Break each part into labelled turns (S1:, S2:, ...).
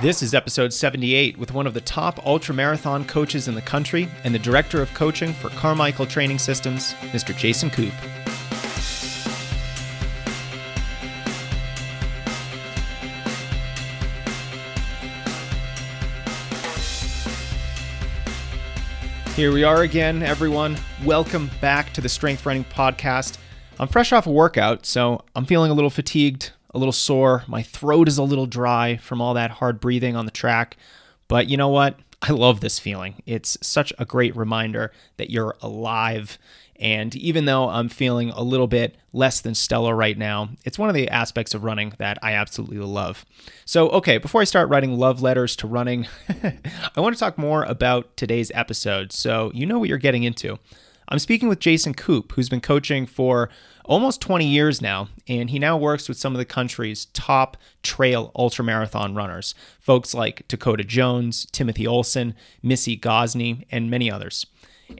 S1: This is episode 78 with one of the top ultramarathon coaches in the country and the director of coaching for Carmichael Training Systems, Mr. Jason Koop. Here we are again, everyone. Welcome back to the Strength Running Podcast. I'm fresh off a workout, so I'm feeling a little fatigued, a little sore. My throat is a little dry from all that hard breathing on the track. But you know what? I love this feeling. It's such a great reminder that you're alive. And even though I'm feeling a little bit less than stellar right now, it's one of the aspects of running that I absolutely love. So, okay, before I start writing love letters to running, I want to talk more about today's episode so you know what you're getting into. I'm speaking with Jason Koop, who's been coaching for almost 20 years now, and he now works with some of the country's top trail ultramarathon runners, folks like Dakota Jones, Timothy Olson, Missy Gosney, and many others.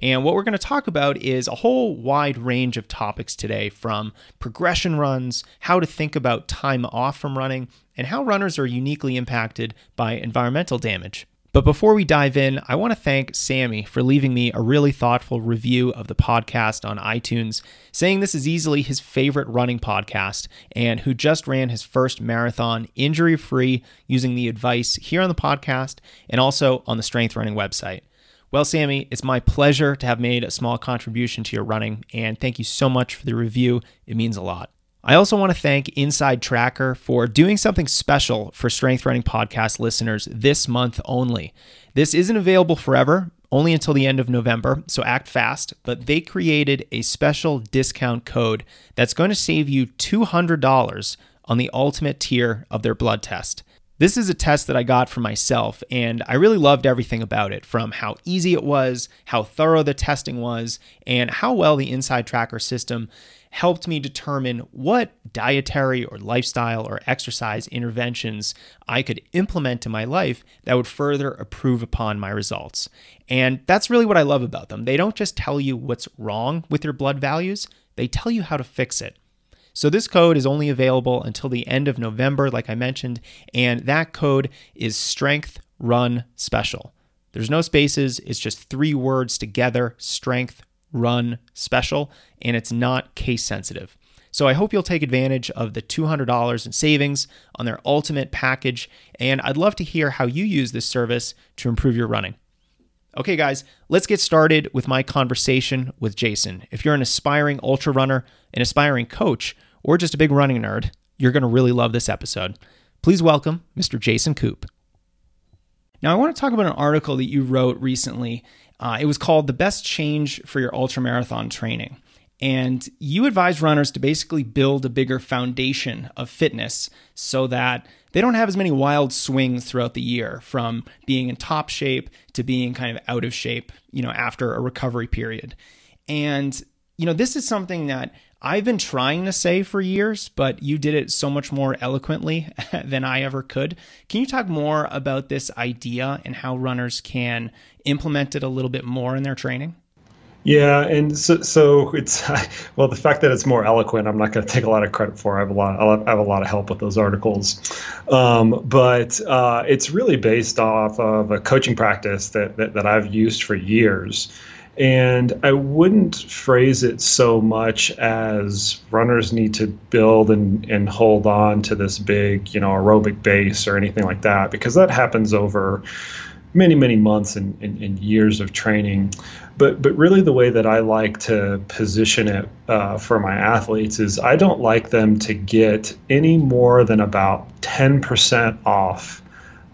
S1: And what we're going to talk about is a whole wide range of topics today from progression runs, how to think about time off from running, and how runners are uniquely impacted by environmental damage. But before we dive in, I want to thank Sammy for leaving me a really thoughtful review of the podcast on iTunes, saying this is easily his favorite running podcast and who just ran his first marathon injury free using the advice here on the podcast and also on the Strength Running website. Well, Sammy, it's my pleasure to have made a small contribution to your running, and thank you so much for the review. It means a lot. I also want to thank Inside Tracker for doing something special for Strength Running Podcast listeners this month only. This isn't available forever, only until the end of November, so act fast. But they created a special discount code that's going to save you $200 on the ultimate tier of their blood test. This is a test that I got for myself, and I really loved everything about it from how easy it was, how thorough the testing was, and how well the Inside Tracker system helped me determine what dietary or lifestyle or exercise interventions I could implement in my life that would further improve upon my results. And that's really what I love about them. They don't just tell you what's wrong with your blood values, they tell you how to fix it. So, this code is only available until the end of November, like I mentioned, and that code is Strength Run Special. There's no spaces, it's just three words together Strength Run Special, and it's not case sensitive. So I hope you'll take advantage of the $200 in savings on their ultimate package, and I'd love to hear how you use this service to improve your running. Okay, guys, let's get started with my conversation with Jason. If you're an aspiring ultra runner, an aspiring coach, or just a big running nerd, you're going to really love this episode. Please welcome Mr. Jason Koop. Now, I want to talk about an article that you wrote recently. Uh, it was called The Best Change for Your Ultramarathon Training. And you advise runners to basically build a bigger foundation of fitness so that they don't have as many wild swings throughout the year from being in top shape to being kind of out of shape, you know, after a recovery period. And, you know, this is something that I've been trying to say for years, but you did it so much more eloquently than I ever could. Can you talk more about this idea and how runners can implement it a little bit more in their training?
S2: Yeah, and so, so it's well the fact that it's more eloquent. I'm not going to take a lot of credit for. I have a lot. I have a lot of help with those articles, um, but uh, it's really based off of a coaching practice that, that that I've used for years. And I wouldn't phrase it so much as runners need to build and, and hold on to this big, you know, aerobic base or anything like that, because that happens over many, many months and, and, and years of training. But, but really, the way that I like to position it uh, for my athletes is I don't like them to get any more than about 10% off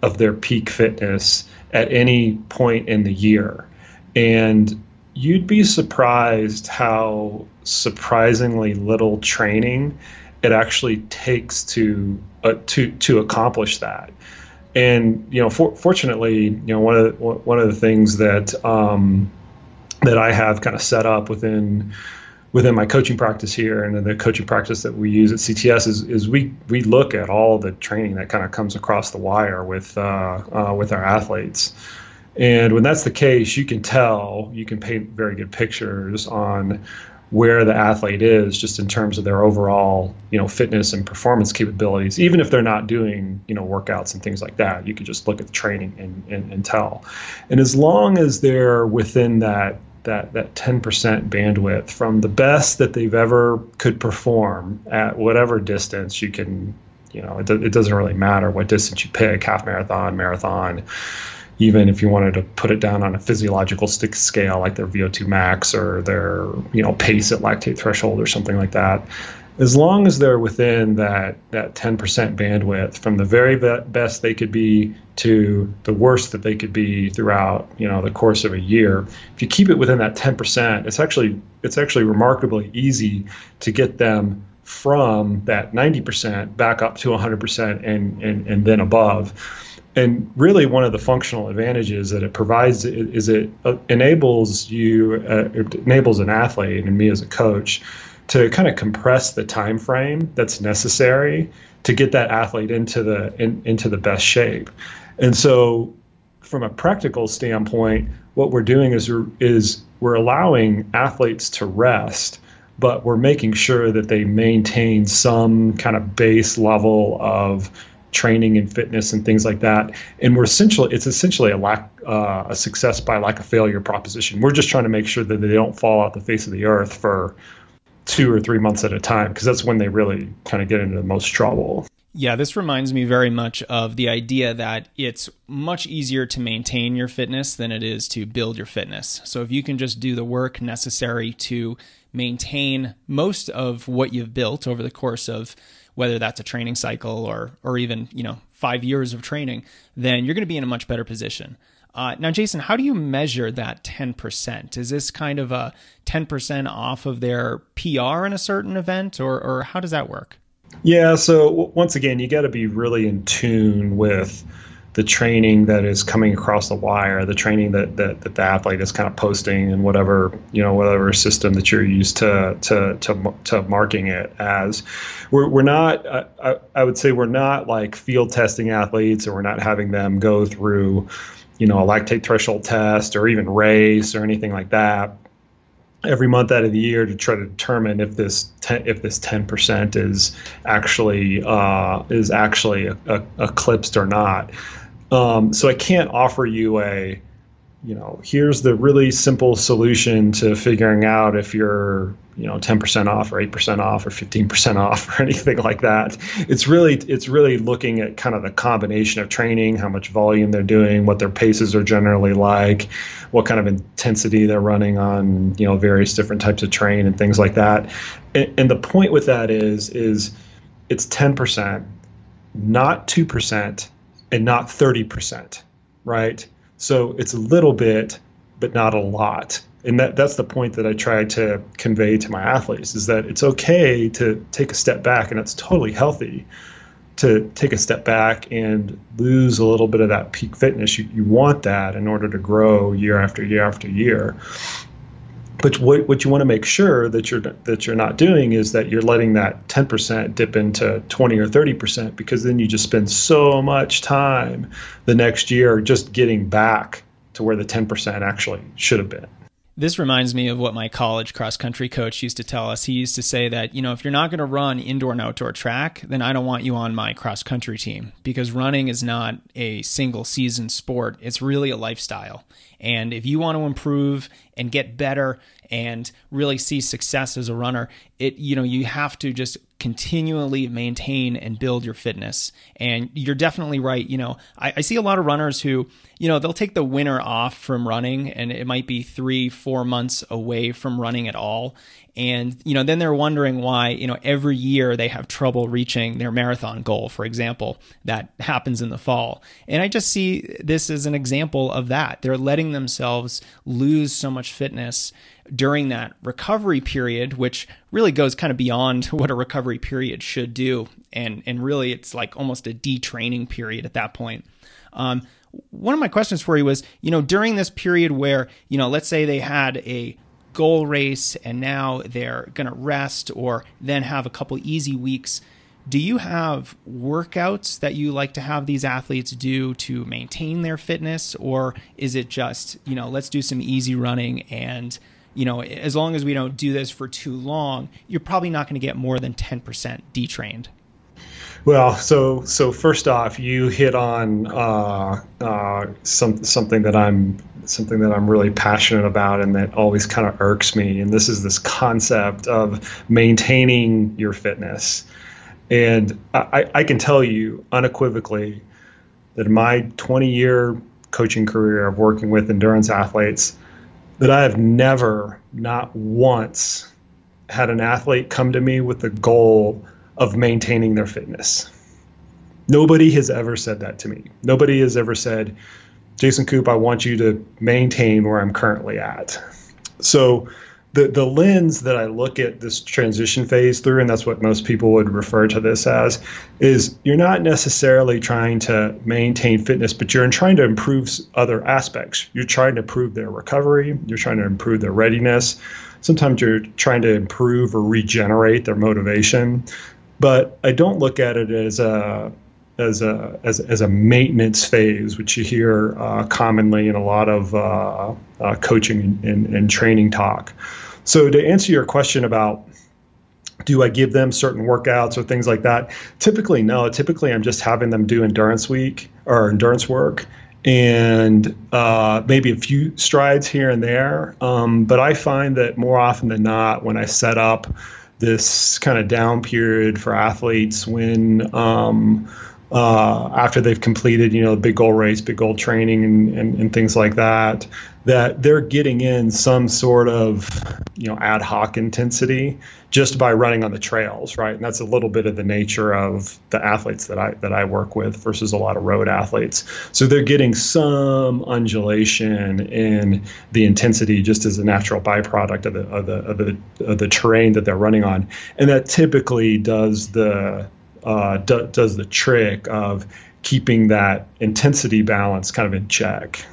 S2: of their peak fitness at any point in the year. And you'd be surprised how surprisingly little training it actually takes to uh, to to accomplish that. And you know, for, fortunately, you know, one of the, one of the things that um, that I have kind of set up within within my coaching practice here and the coaching practice that we use at CTS is, is we we look at all the training that kind of comes across the wire with uh, uh, with our athletes. And when that's the case, you can tell, you can paint very good pictures on where the athlete is just in terms of their overall you know fitness and performance capabilities even if they're not doing you know workouts and things like that. You can just look at the training and, and, and tell. And as long as they're within that that that 10% bandwidth from the best that they've ever could perform at whatever distance you can you know it, it doesn't really matter what distance you pick half marathon marathon even if you wanted to put it down on a physiological scale like their VO2 max or their you know pace at lactate threshold or something like that as long as they're within that that 10% bandwidth from the very best they could be to the worst that they could be throughout you know the course of a year if you keep it within that 10% it's actually it's actually remarkably easy to get them from that 90% back up to 100% and and, and then above and really one of the functional advantages that it provides is it uh, enables you uh, it enables an athlete and me as a coach to kind of compress the time frame that's necessary to get that athlete into the in, into the best shape. And so from a practical standpoint what we're doing is is we're allowing athletes to rest but we're making sure that they maintain some kind of base level of training and fitness and things like that. And we're essentially it's essentially a lack uh, a success by lack of failure proposition. We're just trying to make sure that they don't fall off the face of the earth for two or three months at a time because that's when they really kind of get into the most trouble.
S1: Yeah, this reminds me very much of the idea that it's much easier to maintain your fitness than it is to build your fitness. So if you can just do the work necessary to maintain most of what you've built over the course of whether that's a training cycle or or even you know five years of training, then you're going to be in a much better position. Uh, now, Jason, how do you measure that 10%? Is this kind of a 10% off of their PR in a certain event, or, or how does that work?
S2: Yeah, so once again, you got to be really in tune with the training that is coming across the wire, the training that, that, that the athlete is kind of posting and whatever you know whatever system that you're used to to to, to marking it as. We're, we're not I, I would say we're not like field testing athletes or we're not having them go through you know a lactate threshold test or even race or anything like that every month out of the year to try to determine if this ten, if this 10% is actually uh, is actually a, a, eclipsed or not. Um, so I can't offer you a, you know, here's the really simple solution to figuring out if you're, you know, 10% off or 8% off or 15% off or anything like that. It's really it's really looking at kind of the combination of training, how much volume they're doing, what their paces are generally like, what kind of intensity they're running on, you know, various different types of train and things like that. And, and the point with that is is it's 10%, not 2% and not 30%, right? So it's a little bit, but not a lot. And that, that's the point that I try to convey to my athletes is that it's okay to take a step back and it's totally healthy to take a step back and lose a little bit of that peak fitness. You, you want that in order to grow year after year after year. But what, what you want to make sure that you're that you're not doing is that you're letting that 10% dip into 20 or 30% because then you just spend so much time the next year just getting back to where the 10% actually should have been.
S1: This reminds me of what my college cross country coach used to tell us. He used to say that, you know, if you're not going to run indoor and outdoor track, then I don't want you on my cross country team because running is not a single season sport. It's really a lifestyle. And if you want to improve and get better and really see success as a runner, it you know, you have to just continually maintain and build your fitness. And you're definitely right. You know, I, I, see a lot of runners who, you know, they'll take the winter off from running and it might be three, four months away from running at all. And, you know, then they're wondering why, you know, every year they have trouble reaching their marathon goal, for example, that happens in the fall. And I just see this as an example of that. They're letting themselves lose so much fitness during that recovery period, which really goes kind of beyond what a recovery period should do. And, and really, it's like almost a detraining period at that point. Um, one of my questions for you was, you know, during this period where, you know, let's say they had a goal race and now they're going to rest or then have a couple easy weeks. Do you have workouts that you like to have these athletes do to maintain their fitness or is it just, you know, let's do some easy running and you know, as long as we don't do this for too long, you're probably not going to get more than 10% detrained.
S2: Well, so so first off, you hit on uh, uh, some something that I'm something that I'm really passionate about and that always kind of irks me, and this is this concept of maintaining your fitness. And I, I can tell you unequivocally that in my 20 year coaching career of working with endurance athletes, that I have never, not once, had an athlete come to me with the goal of maintaining their fitness. Nobody has ever said that to me. Nobody has ever said, Jason Koop, I want you to maintain where I'm currently at. So the the lens that I look at this transition phase through, and that's what most people would refer to this as, is you're not necessarily trying to maintain fitness, but you're trying to improve other aspects. You're trying to improve their recovery. You're trying to improve their readiness. Sometimes you're trying to improve or regenerate their motivation. But I don't look at it as a as a as, as a maintenance phase, which you hear uh, commonly in a lot of uh, uh, coaching and, and training talk. So to answer your question about do I give them certain workouts or things like that? Typically, no. Typically, I'm just having them do endurance week or endurance work and uh, maybe a few strides here and there. Um, but I find that more often than not, when I set up this kind of down period for athletes, when um, uh, after they've completed, you know, the big goal race, big goal training, and, and, and, things like that, that they're getting in some sort of, you know, ad hoc intensity just by running on the trails, right? And that's a little bit of the nature of the athletes that I that I work with versus a lot of road athletes. So they're getting some undulation in the intensity just as a natural byproduct of the of the of the, of the terrain that they're running on, and that typically does the uh, do, does the trick of keeping that intensity balance kind of in check.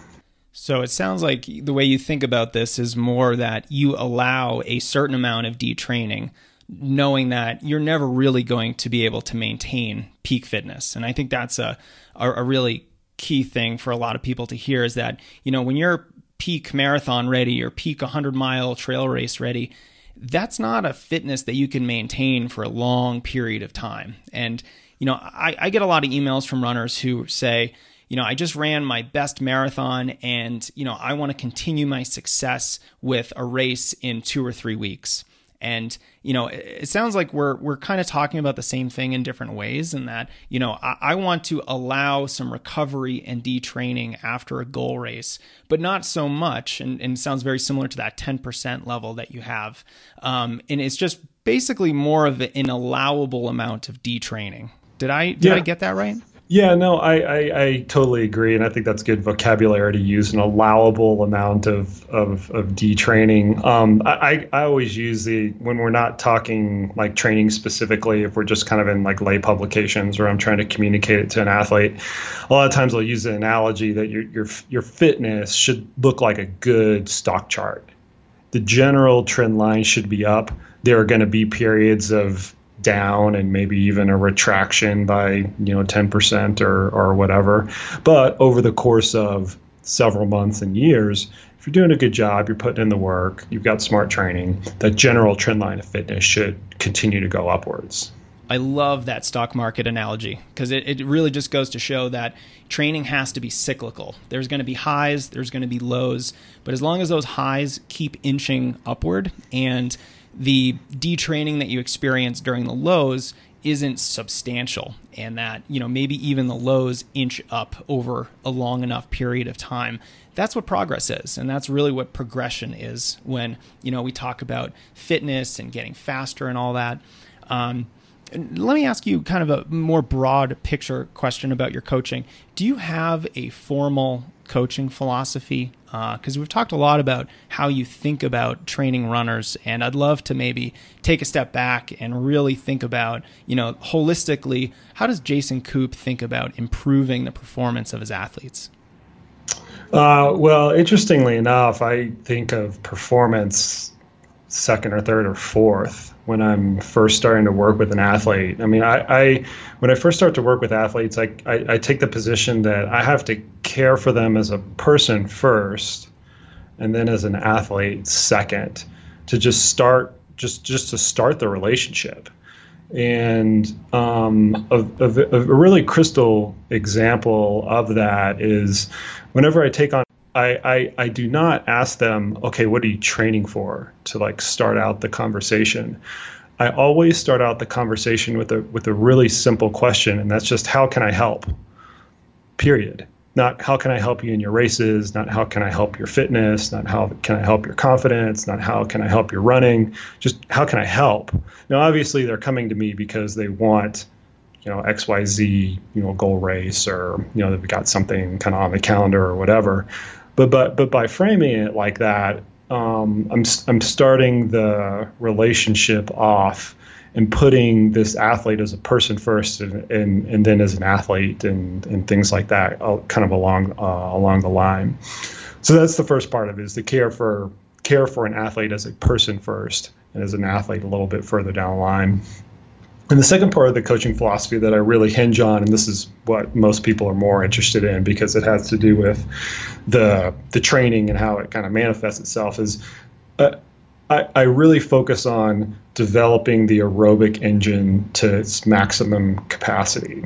S1: So it sounds like the way you think about this is more that you allow a certain amount of detraining, knowing that you're never really going to be able to maintain peak fitness. And I think that's a, a, a really key thing for a lot of people to hear is that, you know, when you're peak marathon ready or peak 100 mile trail race ready, that's not a fitness that you can maintain for a long period of time. And, you know, I, I, get a lot of emails from runners who say, you know, I just ran my best marathon and, you know, I want to continue my success with a race in two or three weeks. And you know, it, sounds like we're we're kind of talking about the same thing in different ways. In that, you know, I, I want to allow some recovery and detraining after a goal race, but not so much. And, and sounds very similar to that ten percent level that you have. Um, and it's just basically more of an allowable amount of detraining. Did I did yeah. I get that right?
S2: Yeah, no, I, I, I, totally agree, and I think that's good vocabulary to use an allowable amount of of, of detraining. Um, I, I always use the when we're not talking like training specifically, if we're just kind of in like lay publications or I'm trying to communicate it to an athlete. A lot of times I'll use the analogy that your your your fitness should look like a good stock chart. The general trend line should be up. There are going to be periods of down and maybe even a retraction by you know 10% or or whatever but over the course of several months and years if you're doing a good job you're putting in the work you've got smart training that general trend line of fitness should continue to go upwards
S1: I love that stock market analogy because it, it really just goes to show that training has to be cyclical. There's going to be highs, there's going to be lows, but as long as those highs keep inching upward and the detraining that you experience during the lows isn't substantial and that you know maybe even the lows inch up over a long enough period of time. That's what progress is and that's really what progression is when you know we talk about fitness and getting faster and all that. Um, let me ask you kind of a more broad picture question about your coaching do you have a formal coaching philosophy? Because uh, we've talked a lot about how you think about training runners, and I'd love to maybe take a step back and really think about, you know, holistically, how does Jason Koop think about improving the performance of his athletes?
S2: Uh, well, interestingly enough, I think of performance second or third or fourth when I'm first starting to work with an athlete. I mean, I, I when I first start to work with athletes, I, I, I take the position that I have to care for them as a person first, and then as an athlete second to just start just just to start the relationship and um, a, a, a, really crystal example of that is whenever I take on, I, I, I do not ask them, okay, what are you training for to like start out the conversation. I always start out the conversation with a with a really simple question, and that's just how can I help? Period not how can I help you in your races, not how can I help your fitness, not how can I help your confidence, not how can I help your running, just how can I help? Now, obviously, they're coming to me because they want, you know, XYZ, you know, goal race or, you know, they've got something kind of on the calendar or whatever. But, but, but by framing it like that, um, I'm, I'm starting the relationship off and putting this athlete as a person first and, and, and then as an athlete and, and things like that uh, kind of along uh, along the line. So that's the first part of it is to care for care for an athlete as a person first and as an athlete a little bit further down the line and the second part of the coaching philosophy that I really hinge on, and this is what most people are more interested in because it has to do with the the training and how it kind of manifests itself, is uh, I, I really focus on developing the aerobic engine to its maximum capacity.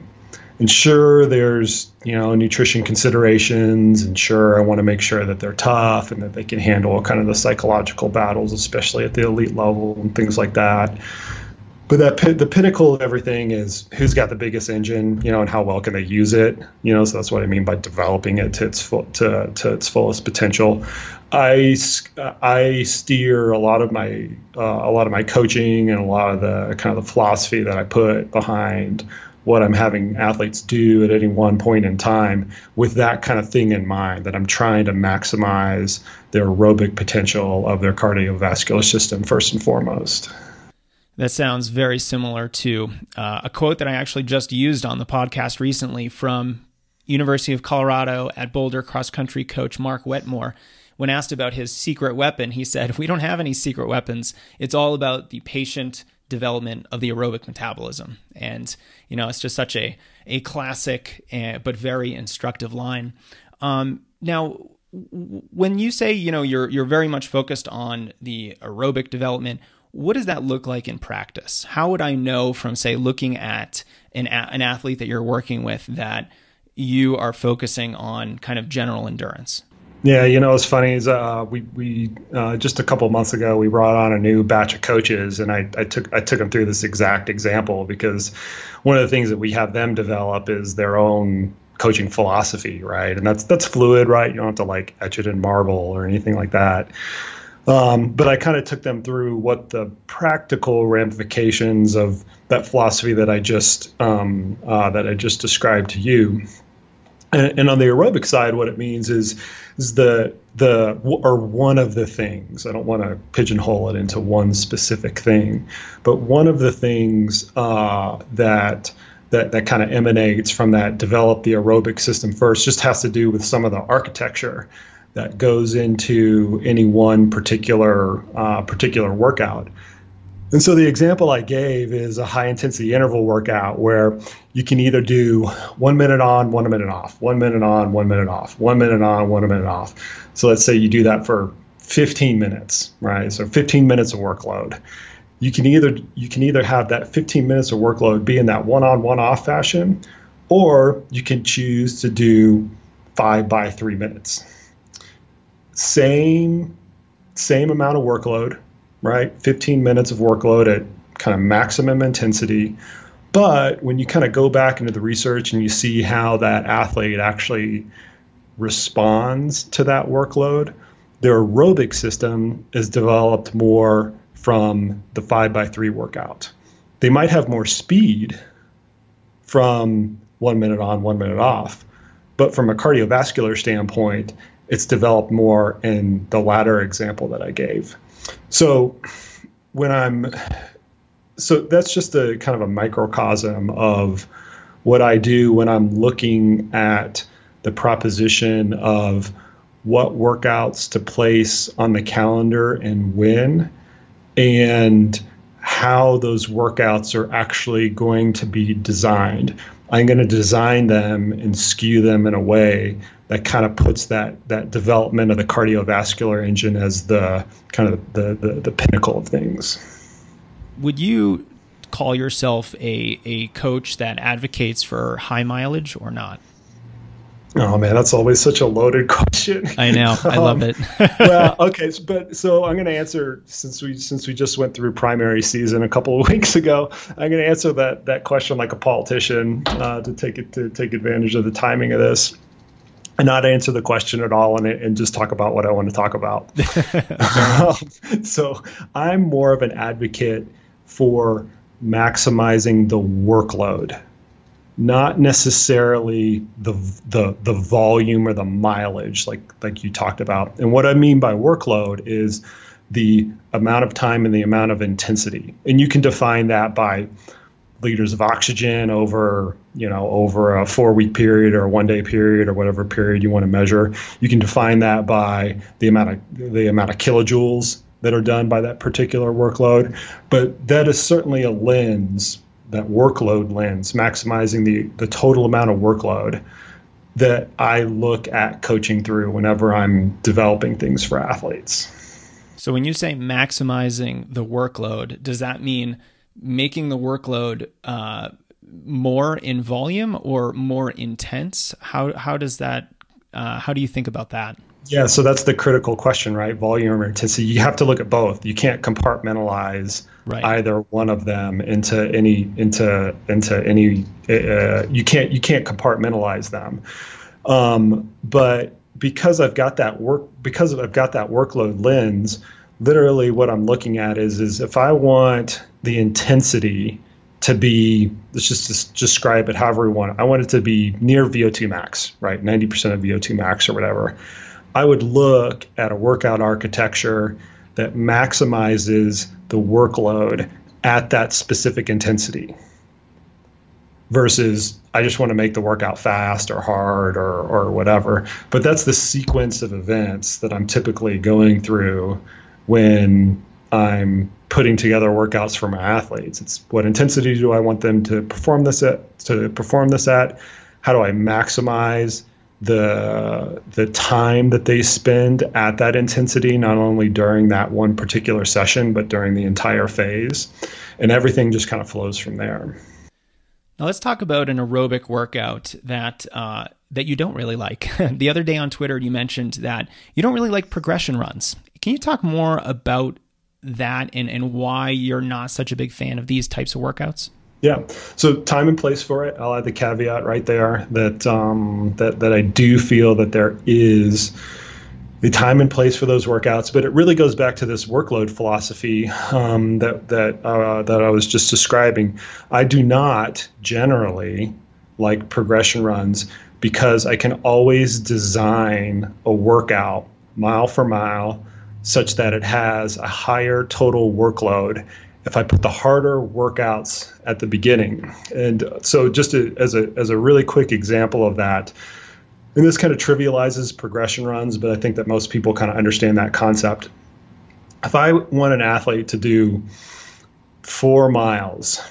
S2: And sure, there's you know nutrition considerations, and sure, I want to make sure that they're tough and that they can handle kind of the psychological battles, especially at the elite level and things like that. But that the pinnacle of everything is who's got the biggest engine, you know, and how well can they use it, you know. So that's what I mean by developing it to its full, to to its fullest potential. I, I steer a lot of my uh, a lot of my coaching and a lot of the kind of the philosophy that I put behind what I'm having athletes do at any one point in time with that kind of thing in mind that I'm trying to maximize their aerobic potential of their cardiovascular system first and foremost.
S1: That sounds very similar to uh, a quote that I actually just used on the podcast recently from University of Colorado at Boulder cross country coach Mark Wetmore when asked about his secret weapon, he said, We don't have any secret weapons. It's all about the patient development of the aerobic metabolism. And, you know, it's just such a, a classic uh, but very instructive line. Um, now, when you say, you know, you're, you're very much focused on the aerobic development, what does that look like in practice? How would I know from, say, looking at an, an athlete that you're working with that you are focusing on kind of general endurance?
S2: Yeah, you know, it's funny is uh, we we uh, just a couple months ago we brought on a new batch of coaches, and I, I took I took them through this exact example because one of the things that we have them develop is their own coaching philosophy, right? And that's that's fluid, right? You don't have to like etch it in marble or anything like that. Um, but I kind of took them through what the practical ramifications of that philosophy that I just um, uh, that I just described to you. And, and on the aerobic side, what it means is is the the or one of the things. I don't want to pigeonhole it into one specific thing, but one of the things uh, that that that kind of emanates from that develop the aerobic system first just has to do with some of the architecture that goes into any one particular uh, particular workout. And so the example I gave is a high intensity interval workout where you can either do one minute on, one minute off, one minute on, one minute off, one minute on, one minute off. So let's say you do that for 15 minutes, right? So 15 minutes of workload. You can either you can either have that 15 minutes of workload be in that one on, one off fashion, or you can choose to do five by three minutes. Same same amount of workload, right? 15 minutes of workload at kind of maximum intensity. But when you kind of go back into the research and you see how that athlete actually responds to that workload, their aerobic system is developed more from the five by three workout. They might have more speed from one minute on, one minute off. But from a cardiovascular standpoint, it's developed more in the latter example that I gave. So when I'm so that's just a kind of a microcosm of what I do when I'm looking at the proposition of what workouts to place on the calendar and when and how those workouts are actually going to be designed. I'm going to design them and skew them in a way that kind of puts that that development of the cardiovascular engine as the kind of the the, the pinnacle of things.
S1: Would you call yourself a a coach that advocates for high mileage or not?
S2: Oh man, that's always such a loaded question.
S1: I know. I love um, it.
S2: well, okay, so, but so I'm going to answer since we since we just went through primary season a couple of weeks ago. I'm going to answer that that question like a politician uh, to take it to take advantage of the timing of this, and not answer the question at all, and and just talk about what I want to talk about. um, so I'm more of an advocate for maximizing the workload not necessarily the the the volume or the mileage like like you talked about. And what I mean by workload is the amount of time and the amount of intensity. And you can define that by liters of oxygen over you know over a four week period or a one day period or whatever period you want to measure you can define that by the amount of the amount of kilojoules that are done by that particular workload but that is certainly a lens that workload lens, maximizing the, the total amount of workload that I look at coaching through whenever I'm developing things for athletes.
S1: So when you say maximizing the workload, does that mean making the workload uh, more in volume or more intense? How how does that? Uh, how do you think about that?
S2: Yeah, so that's the critical question, right? Volume or intensity. You have to look at both. You can't compartmentalize right. either one of them into any into into any. Uh, you can't you can't compartmentalize them. Um, but because I've got that work because I've got that workload lens, literally what I'm looking at is is if I want the intensity to be let's just, just describe it however we want. I want it to be near VO2 max, right? 90% of VO2 max or whatever. I would look at a workout architecture that maximizes the workload at that specific intensity versus I just want to make the workout fast or hard or, or whatever. But that's the sequence of events that I'm typically going through when I'm putting together workouts for my athletes. It's what intensity do I want them to perform this at to perform this at? How do I maximize the the time that they spend at that intensity not only during that one particular session but during the entire phase and everything just kind of flows from there
S1: now let's talk about an aerobic workout that uh, that you don't really like the other day on twitter you mentioned that you don't really like progression runs can you talk more about that and, and why you're not such a big fan of these types of workouts
S2: yeah. So time and place for it. I'll add the caveat right there that um, that that I do feel that there is the time and place for those workouts, but it really goes back to this workload philosophy um, that that uh, that I was just describing. I do not generally like progression runs because I can always design a workout mile for mile such that it has a higher total workload if I put the harder workouts at the beginning. And so, just to, as a as a really quick example of that, and this kind of trivializes progression runs, but I think that most people kind of understand that concept. If I want an athlete to do four miles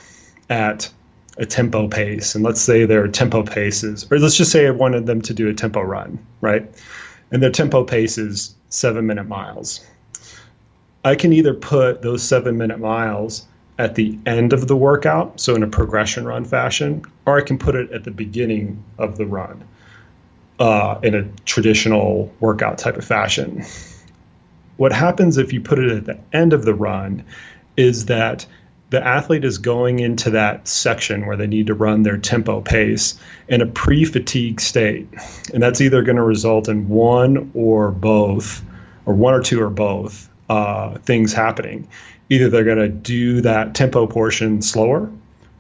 S2: at a tempo pace, and let's say their tempo paces, or let's just say I wanted them to do a tempo run, right? And their tempo pace is seven minute miles I can either put those seven minute miles at the end of the workout, so in a progression run fashion, or I can put it at the beginning of the run uh, in a traditional workout type of fashion. What happens if you put it at the end of the run is that the athlete is going into that section where they need to run their tempo pace in a pre fatigue state. And that's either going to result in one or both, or one or two or both uh, things happening. Either they're going to do that tempo portion slower,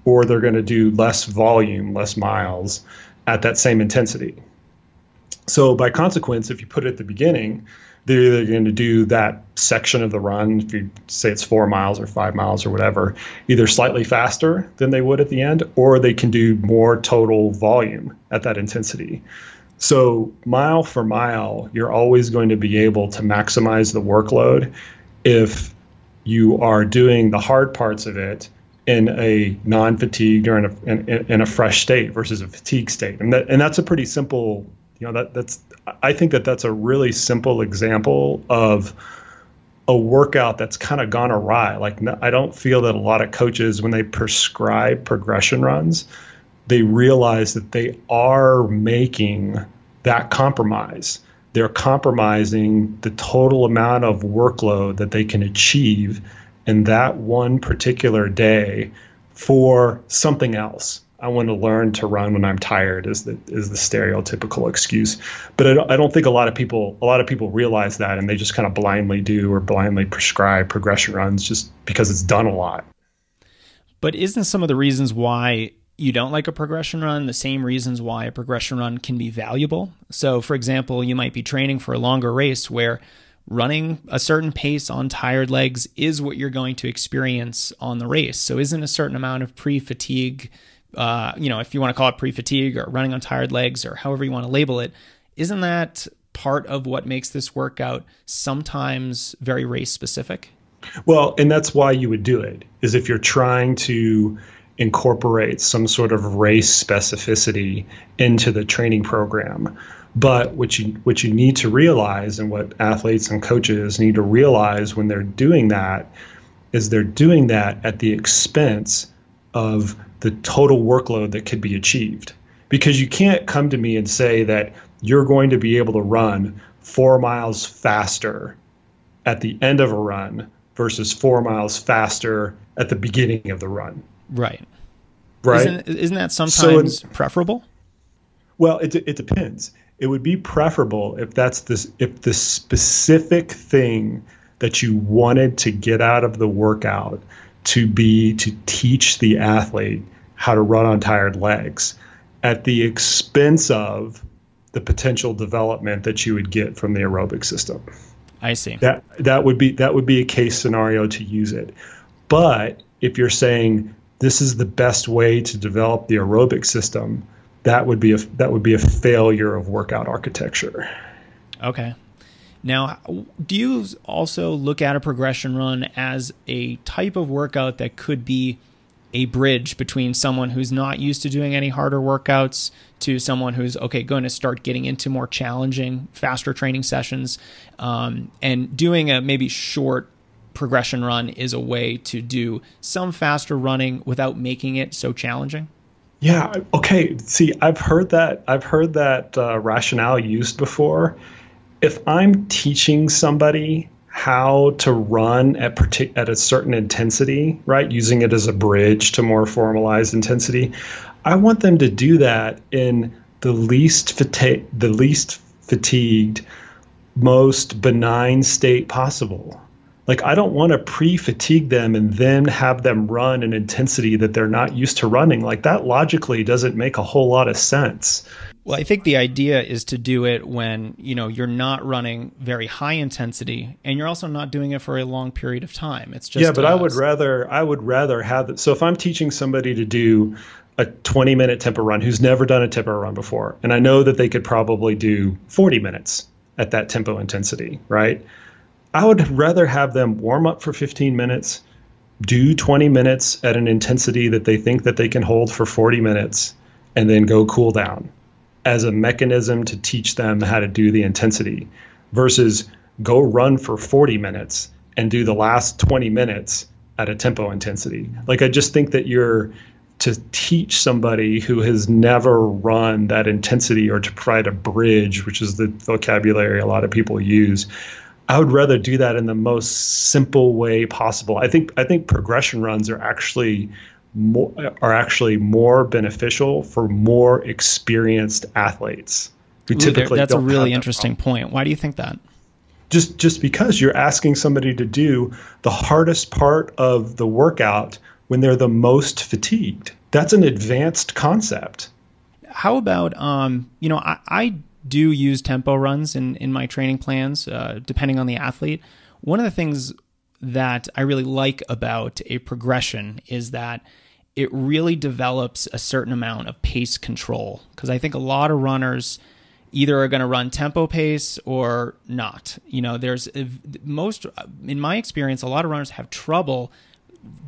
S2: or they're going to do less volume, less miles at that same intensity. So, by consequence, if you put it at the beginning, they're either going to do that section of the run, if you say it's four miles or five miles or whatever, either slightly faster than they would at the end, or they can do more total volume at that intensity. So, mile for mile, you're always going to be able to maximize the workload if you are doing the hard parts of it in a non-fatigued or in a, in, in a fresh state versus a fatigue state and that and that's a pretty simple you know that that's i think that that's a really simple example of a workout that's kind of gone awry like i don't feel that a lot of coaches when they prescribe progression runs they realize that they are making that compromise they're compromising the total amount of workload that they can achieve in that one particular day for something else. I want to learn to run when I'm tired is the is the stereotypical excuse. But I don't, I don't think a lot of people a lot of people realize that and they just kind of blindly do or blindly prescribe progression runs just because it's done a lot.
S1: But isn't some of the reasons why you don't like a progression run the same reasons why a progression run can be valuable? So for example, you might be training for a longer race where running a certain pace on tired legs is what you're going to experience on the race. So, isn't a certain amount of pre fatigue, uh, you know, if you want to call it pre fatigue or running on tired legs or however you want to label it, isn't that part of what makes this workout sometimes very race specific?
S2: Well, and that's why you would do it, is if you're trying to incorporate some sort of race specificity into the training program. But what you what you need to realize and what athletes and coaches need to realize when they're doing that is they're doing that at the expense of the total workload that could be achieved. Because you can't come to me and say that you're going to be able to run four miles faster at the end of a run versus four miles faster at the beginning of the run.
S1: Right.
S2: Right.
S1: Isn't, isn't that sometimes so preferable?
S2: Well, it, it depends it would be preferable if that's this if the specific thing that you wanted to get out of the workout to be to teach the athlete how to run on tired legs at the expense of the potential development that you would get from the aerobic system.
S1: I see.
S2: That that would be that would be a case scenario to use it. But if you're saying this is the best way to develop the aerobic system, that would be a that would be a failure of workout architecture.
S1: Okay. Now, do you also look at a progression run as a type of workout that could be a bridge between someone who's not used to doing any harder workouts to someone who's okay going to start getting into more challenging, faster training sessions, um, and doing a maybe short progression run is a way to do some faster running without making it so challenging?
S2: Yeah. Okay. See, I've heard that. I've heard that uh, rationale used before. If I'm teaching somebody how to run at partic- at a certain intensity, right, using it as a bridge to more formalized intensity, I want them to do that in the least the least fatigued, most benign state possible like I don't want to pre-fatigue them and then have them run an intensity that they're not used to running. Like that logically doesn't make a whole lot of sense.
S1: Well, I think the idea is to do it when, you know, you're not running very high intensity and you're also not doing it for a long period of time. It's just
S2: Yeah, but uh, I would rather I would rather have it. So if I'm teaching somebody to do a 20 minute tempo run who's never done a tempo run before, and I know that they could probably do 40 minutes at that tempo intensity, right? I would rather have them warm up for 15 minutes, do 20 minutes at an intensity that they think that they can hold for 40 minutes, and then go cool down as a mechanism to teach them how to do the intensity versus go run for 40 minutes and do the last 20 minutes at a tempo intensity. Like I just think that you're to teach somebody who has never run that intensity or to provide a bridge, which is the vocabulary a lot of people use, I would rather do that in the most simple way possible. I think I think progression runs are actually more are actually more beneficial for more experienced athletes
S1: who Ooh, typically that's a really interesting problem. point. Why do you think that?
S2: Just just because you're asking somebody to do the hardest part of the workout when they're the most fatigued. That's an advanced concept.
S1: How about um, you know, I, I do use tempo runs in, in my training plans, uh, depending on the athlete. One of the things that I really like about a progression is that it really develops a certain amount of pace control. Because I think a lot of runners, either are going to run tempo pace or not. You know, there's most, in my experience, a lot of runners have trouble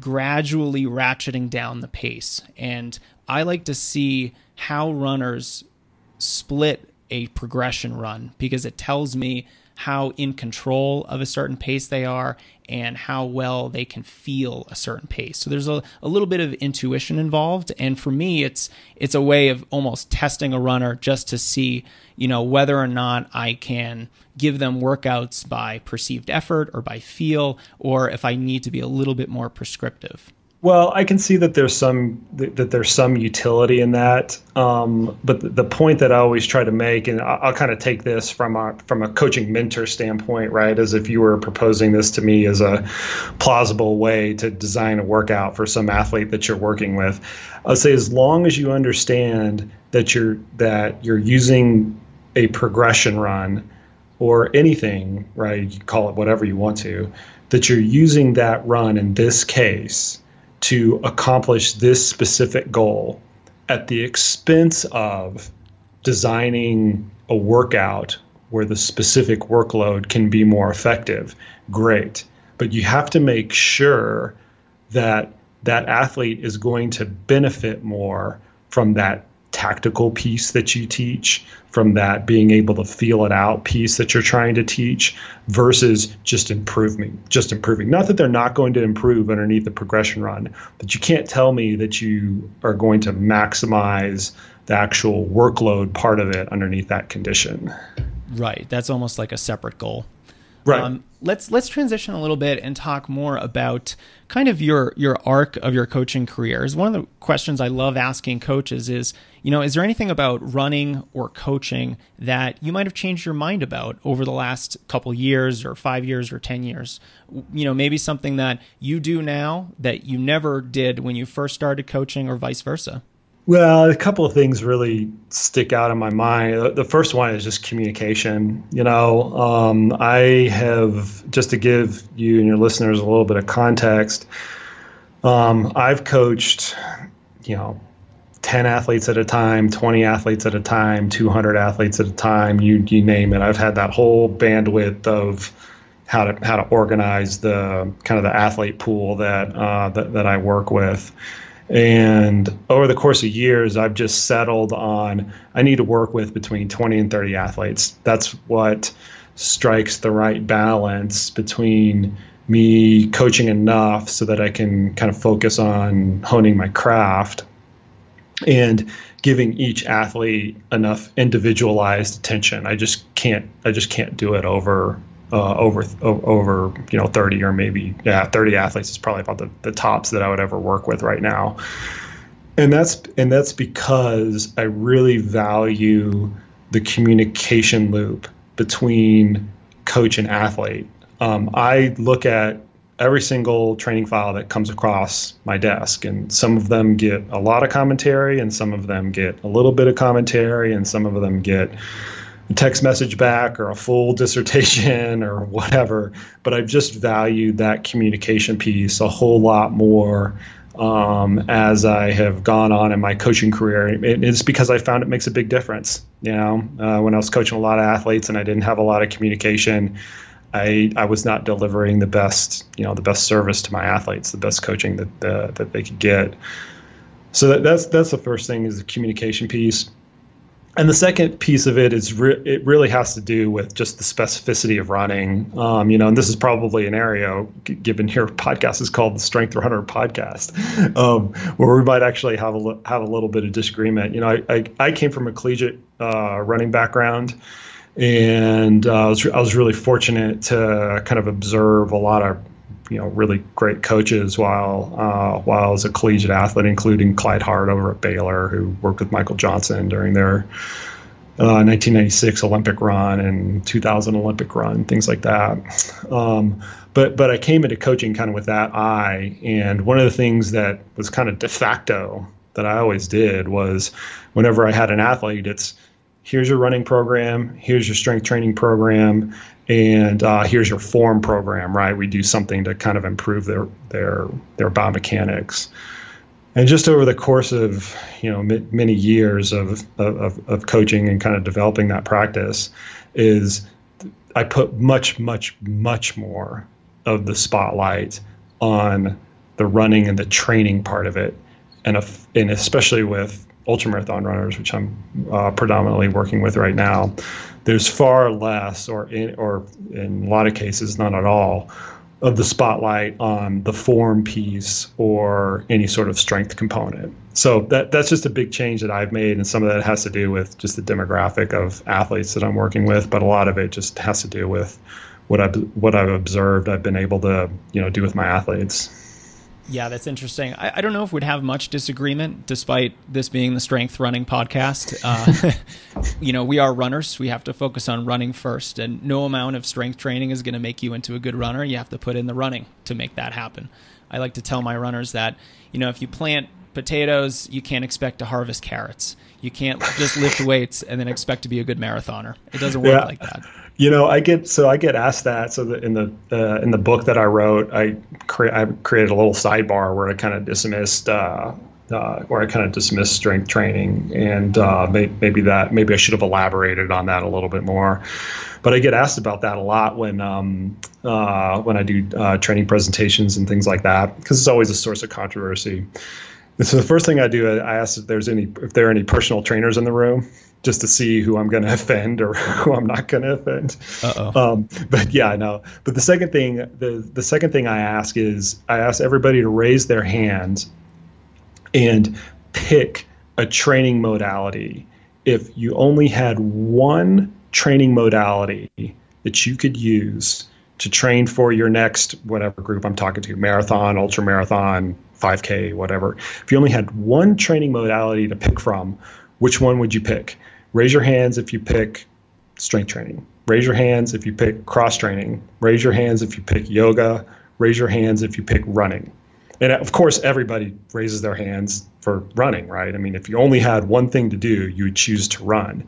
S1: gradually ratcheting down the pace. And I like to see how runners split a progression run because it tells me how in control of a certain pace they are and how well they can feel a certain pace. So there's a, a little bit of intuition involved. And for me, it's it's a way of almost testing a runner just to see, you know, whether or not I can give them workouts by perceived effort or by feel, or if I need to be a little bit more prescriptive.
S2: Well, I can see that there's some that there's some utility in that, um, but the point that I always try to make, and I'll, I'll kind of take this from a from a coaching mentor standpoint, right? As if you were proposing this to me as a plausible way to design a workout for some athlete that you're working with. I'll say as long as you understand that you're that you're using a progression run or anything, right? You call it whatever you want to, that you're using that run in this case to accomplish this specific goal at the expense of designing a workout where the specific workload can be more effective, great. But you have to make sure that that athlete is going to benefit more from that tactical piece that you teach from that being able to feel it out piece that you're trying to teach versus just improving just improving. Not that they're not going to improve underneath the progression run but you can't tell me that you are going to maximize the actual workload part of it underneath that condition.
S1: Right. That's almost like a separate goal
S2: Right. Um,
S1: let's let's transition a little bit and talk more about kind of your your arc of your coaching career. Is one of the questions I love asking coaches is, you know, is there anything about running or coaching that you might have changed your mind about over the last couple years or 5 years or 10 years? You know, maybe something that you do now that you never did when you first started coaching or vice versa.
S2: Well, a couple of things really stick out in my mind. The first one is just communication. You know, um, I have, just to give you and your listeners a little bit of context, um, I've coached, you know, 10 athletes at a time, 20 athletes at a time, 200 athletes at a time, you, you name it. I've had that whole bandwidth of how to, how to organize the kind of the athlete pool that, uh, that, that I work with. And over the course of years, I've just settled on I need to work with between 20 and 30 athletes. That's what strikes the right balance between me coaching enough so that I can kind of focus on honing my craft and giving each athlete enough individualized attention. I just can't I just can't do it over uh, over over you know 30 or maybe yeah 30 athletes is probably about the, the tops that I would ever work with right now. And that's and that's because I really value the communication loop between coach and athlete. Um, I look at every single training file that comes across my desk and some of them get a lot of commentary and some of them get a little bit of commentary and some of them get text message back or a full dissertation or whatever. But I've just valued that communication piece a whole lot more um, as I have gone on in my coaching career. it's because I found it makes a big difference. You know, uh, when I was coaching a lot of athletes and I didn't have a lot of communication, I, I was not delivering the best, you know, the best service to my athletes, the best coaching that uh, that they could get. So that, that's that's the first thing is the communication piece and the second piece of it is re- it really has to do with just the specificity of running. Um, you know, and this is probably an area, given your podcast is called the Strength Runner Podcast, um, where we might actually have a have a little bit of disagreement. You know, I I, I came from a collegiate uh, running background, and uh, I was I was really fortunate to kind of observe a lot of you know really great coaches while uh, while as a collegiate athlete, including Clyde Hart over at Baylor, who worked with Michael Johnson during their uh, 1996 Olympic run and 2000 Olympic run, things like that. Um, but but I came into coaching kind of with that eye, and one of the things that was kind of de facto that I always did was whenever I had an athlete, it's here's your running program, here's your strength training program, and uh, here's your form program, right? We do something to kind of improve their their their biomechanics. and just over the course of you know many years of, of, of coaching and kind of developing that practice is I put much much much more of the spotlight on the running and the training part of it and, a, and especially with ultramarathon runners which I'm uh, predominantly working with right now there's far less or in, or in a lot of cases none at all of the spotlight on the form piece or any sort of strength component. So that that's just a big change that I've made, and some of that has to do with just the demographic of athletes that I'm working with, but a lot of it just has to do with what I've what I've observed. I've been able to you know do with my athletes.
S1: Yeah, that's interesting. I, I, don't know if we'd have much disagreement, despite this being the strength running podcast. Uh, you know, we are runners. We have to focus on running first, and no amount of strength training is going to make you into a good runner. You have to put in the running to make that happen. I like to tell my runners that, you know, if you plant potatoes, you can't expect to harvest carrots. You can't just lift weights and then expect to be a good marathoner. It doesn't work yeah. like that.
S2: You know, I get so I get asked that. So in the uh, in the book that I wrote, I create I created a little sidebar where I kind of dismissed. Uh, uh, where I kind of dismissed strength training, and uh, may, maybe that maybe I should have elaborated on that a little bit more. But I get asked about that a lot when um, uh, when I do uh, training presentations and things like that, because it's always a source of controversy. So the first thing I do, I ask if there's any if there are any personal trainers in the room, just to see who I'm going to offend or who I'm not going to offend. Um, but yeah, I know. But the second thing, the the second thing I ask is I ask everybody to raise their hands and pick a training modality. If you only had one training modality that you could use to train for your next whatever group I'm talking to, marathon, ultra marathon, 5K, whatever. If you only had one training modality to pick from, which one would you pick? Raise your hands if you pick strength training. Raise your hands if you pick cross training. Raise your hands if you pick yoga. Raise your hands if you pick running. And of course, everybody raises their hands for running, right? I mean, if you only had one thing to do, you would choose to run.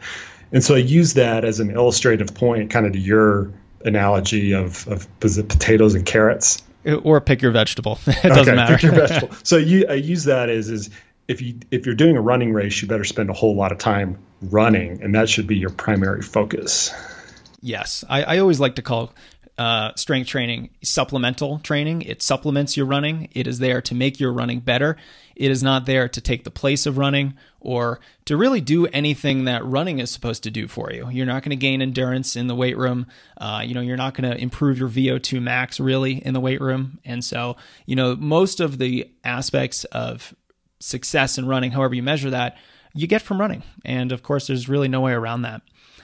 S2: And so I use that as an illustrative point, kind of to your analogy of, of potatoes and carrots?
S1: Or pick your vegetable. it doesn't okay, matter. Pick your vegetable.
S2: So you, I use that as is if you if you're doing a running race, you better spend a whole lot of time running, and that should be your primary focus.
S1: Yes, I, I always like to call uh, strength training supplemental training. It supplements your running. It is there to make your running better. It is not there to take the place of running or to really do anything that running is supposed to do for you. You're not going to gain endurance in the weight room. Uh, you know, you're not going to improve your VO2 max really in the weight room. And so, you know, most of the aspects of success in running, however you measure that, you get from running. And of course, there's really no way around that.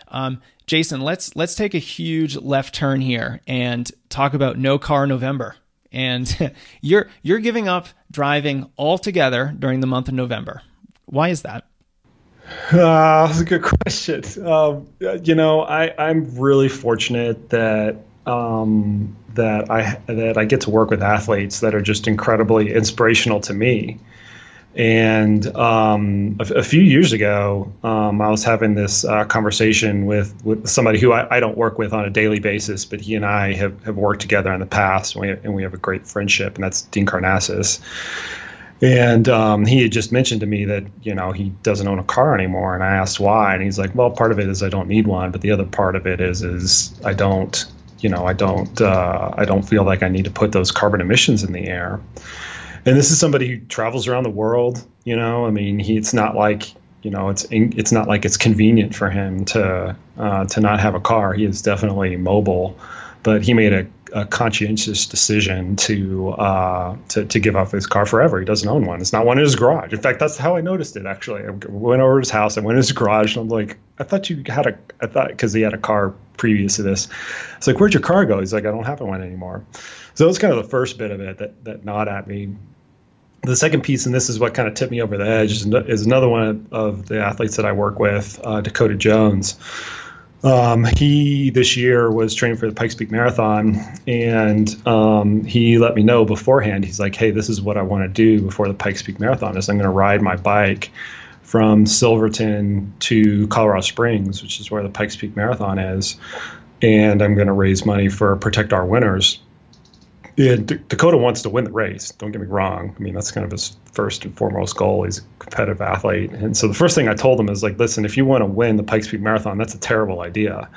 S1: Um, Jason, let's let's take a huge left turn here and talk about no car November. And you're you're giving up driving altogether during the month of November. Why is that?
S2: Uh, that's a good question. Um, you know, I, I'm really fortunate that um, that I that I get to work with athletes that are just incredibly inspirational to me. And um, a, a, few years ago, um, I was having this uh, conversation with, with somebody who I, I, don't work with on a daily basis, but he and I have, have worked together in the past, and we, have, and we have a great friendship, and that's Dean Karnazes. And um, he had just mentioned to me that you know he doesn't own a car anymore, and I asked why, and he's like, "Well, part of it is I don't need one, but the other part of it is is I don't, you know, I don't, uh, I don't feel like I need to put those carbon emissions in the air." And this is somebody who travels around the world. You know, I mean, he, it's not like you know, it's it's not like it's convenient for him to uh, to not have a car. He is definitely mobile, but he made a, a conscientious decision to, uh, to to give up his car forever. He doesn't own one. It's not one in his garage. In fact, that's how I noticed it. Actually, I went over to his house. I went in his garage, and I'm like, I thought you had a. I thought because he had a car previous to this. It's like, where'd your car go? He's like, I don't have one anymore. So that was kind of the first bit of it that that gnawed at me the second piece, and this is what kind of tipped me over the edge, is, another one of the athletes that I work with, uh, Dakota Jones. Um, he this year was training for the Pikes Peak Marathon, and um, he let me know beforehand. He's like, "Hey, this is what I want to do before the Pikes Peak Marathon. Is I'm going to ride my bike from Silverton to Colorado Springs, which is where the Pikes Peak Marathon is, and I'm going to raise money for Protect Our Winters." Yeah, D- Dakota wants to win the race. Don't get me wrong. I mean, that's kind of his first and foremost goal. He's a competitive athlete, and so the first thing I told him is like, listen, if you want to win the Pikes Peak Marathon, that's a terrible idea.